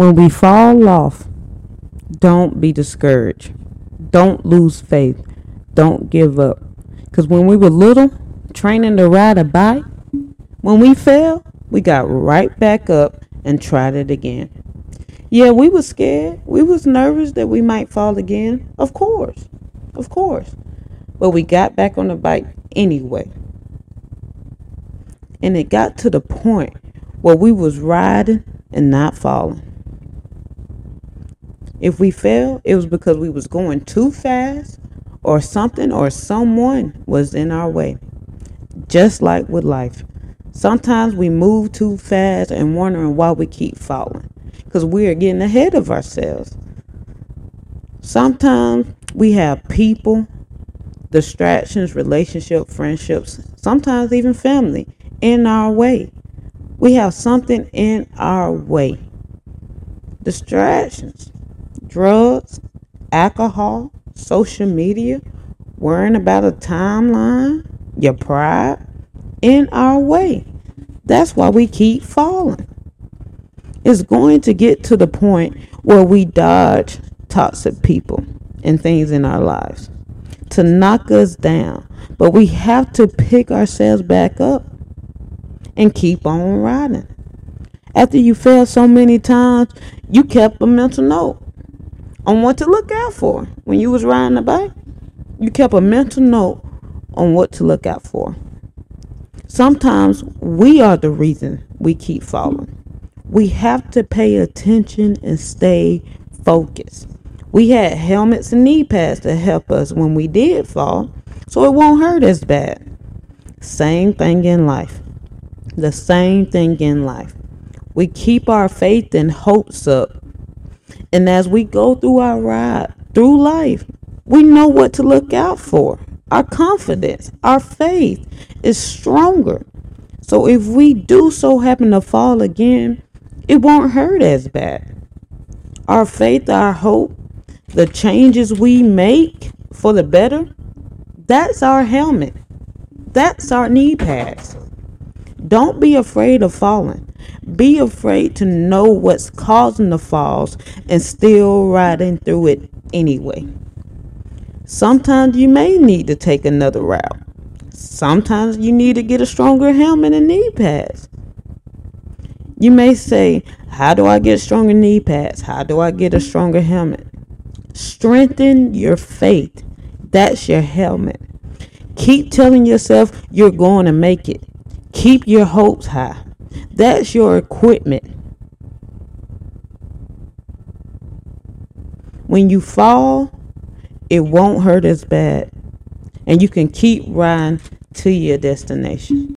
When we fall off, don't be discouraged. Don't lose faith. Don't give up. Because when we were little, training to ride a bike, when we fell, we got right back up and tried it again. Yeah, we was scared. We was nervous that we might fall again. Of course. Of course. But we got back on the bike anyway. And it got to the point where we was riding and not falling. If we fell, it was because we was going too fast or something or someone was in our way. Just like with life. Sometimes we move too fast and wondering why we keep falling because we are getting ahead of ourselves. Sometimes we have people, distractions, relationship, friendships, sometimes even family in our way. We have something in our way. Distractions, drugs, alcohol, social media, worrying about a timeline, your pride in our way. That's why we keep falling. It's going to get to the point where we dodge toxic people and things in our lives to knock us down. But we have to pick ourselves back up and keep on riding. After you failed so many times, you kept a mental note on what to look out for when you was riding the bike. You kept a mental note on what to look out for. Sometimes we are the reason we keep falling. We have to pay attention and stay focused. We had helmets and knee pads to help us when we did fall, so it won't hurt as bad. Same thing in life. The same thing in life. We keep our faith and hopes up. And as we go through our ride through life, we know what to look out for. Our confidence, our faith is stronger. So if we do so happen to fall again, it won't hurt as bad. Our faith, our hope, the changes we make for the better, that's our helmet. That's our knee pads. Don't be afraid of falling. Be afraid to know what's causing the falls and still riding through it anyway. Sometimes you may need to take another route. Sometimes you need to get a stronger helmet and knee pads. You may say, How do I get stronger knee pads? How do I get a stronger helmet? Strengthen your faith. That's your helmet. Keep telling yourself you're going to make it. Keep your hopes high. That's your equipment. When you fall, it won't hurt as bad. And you can keep riding to your destination.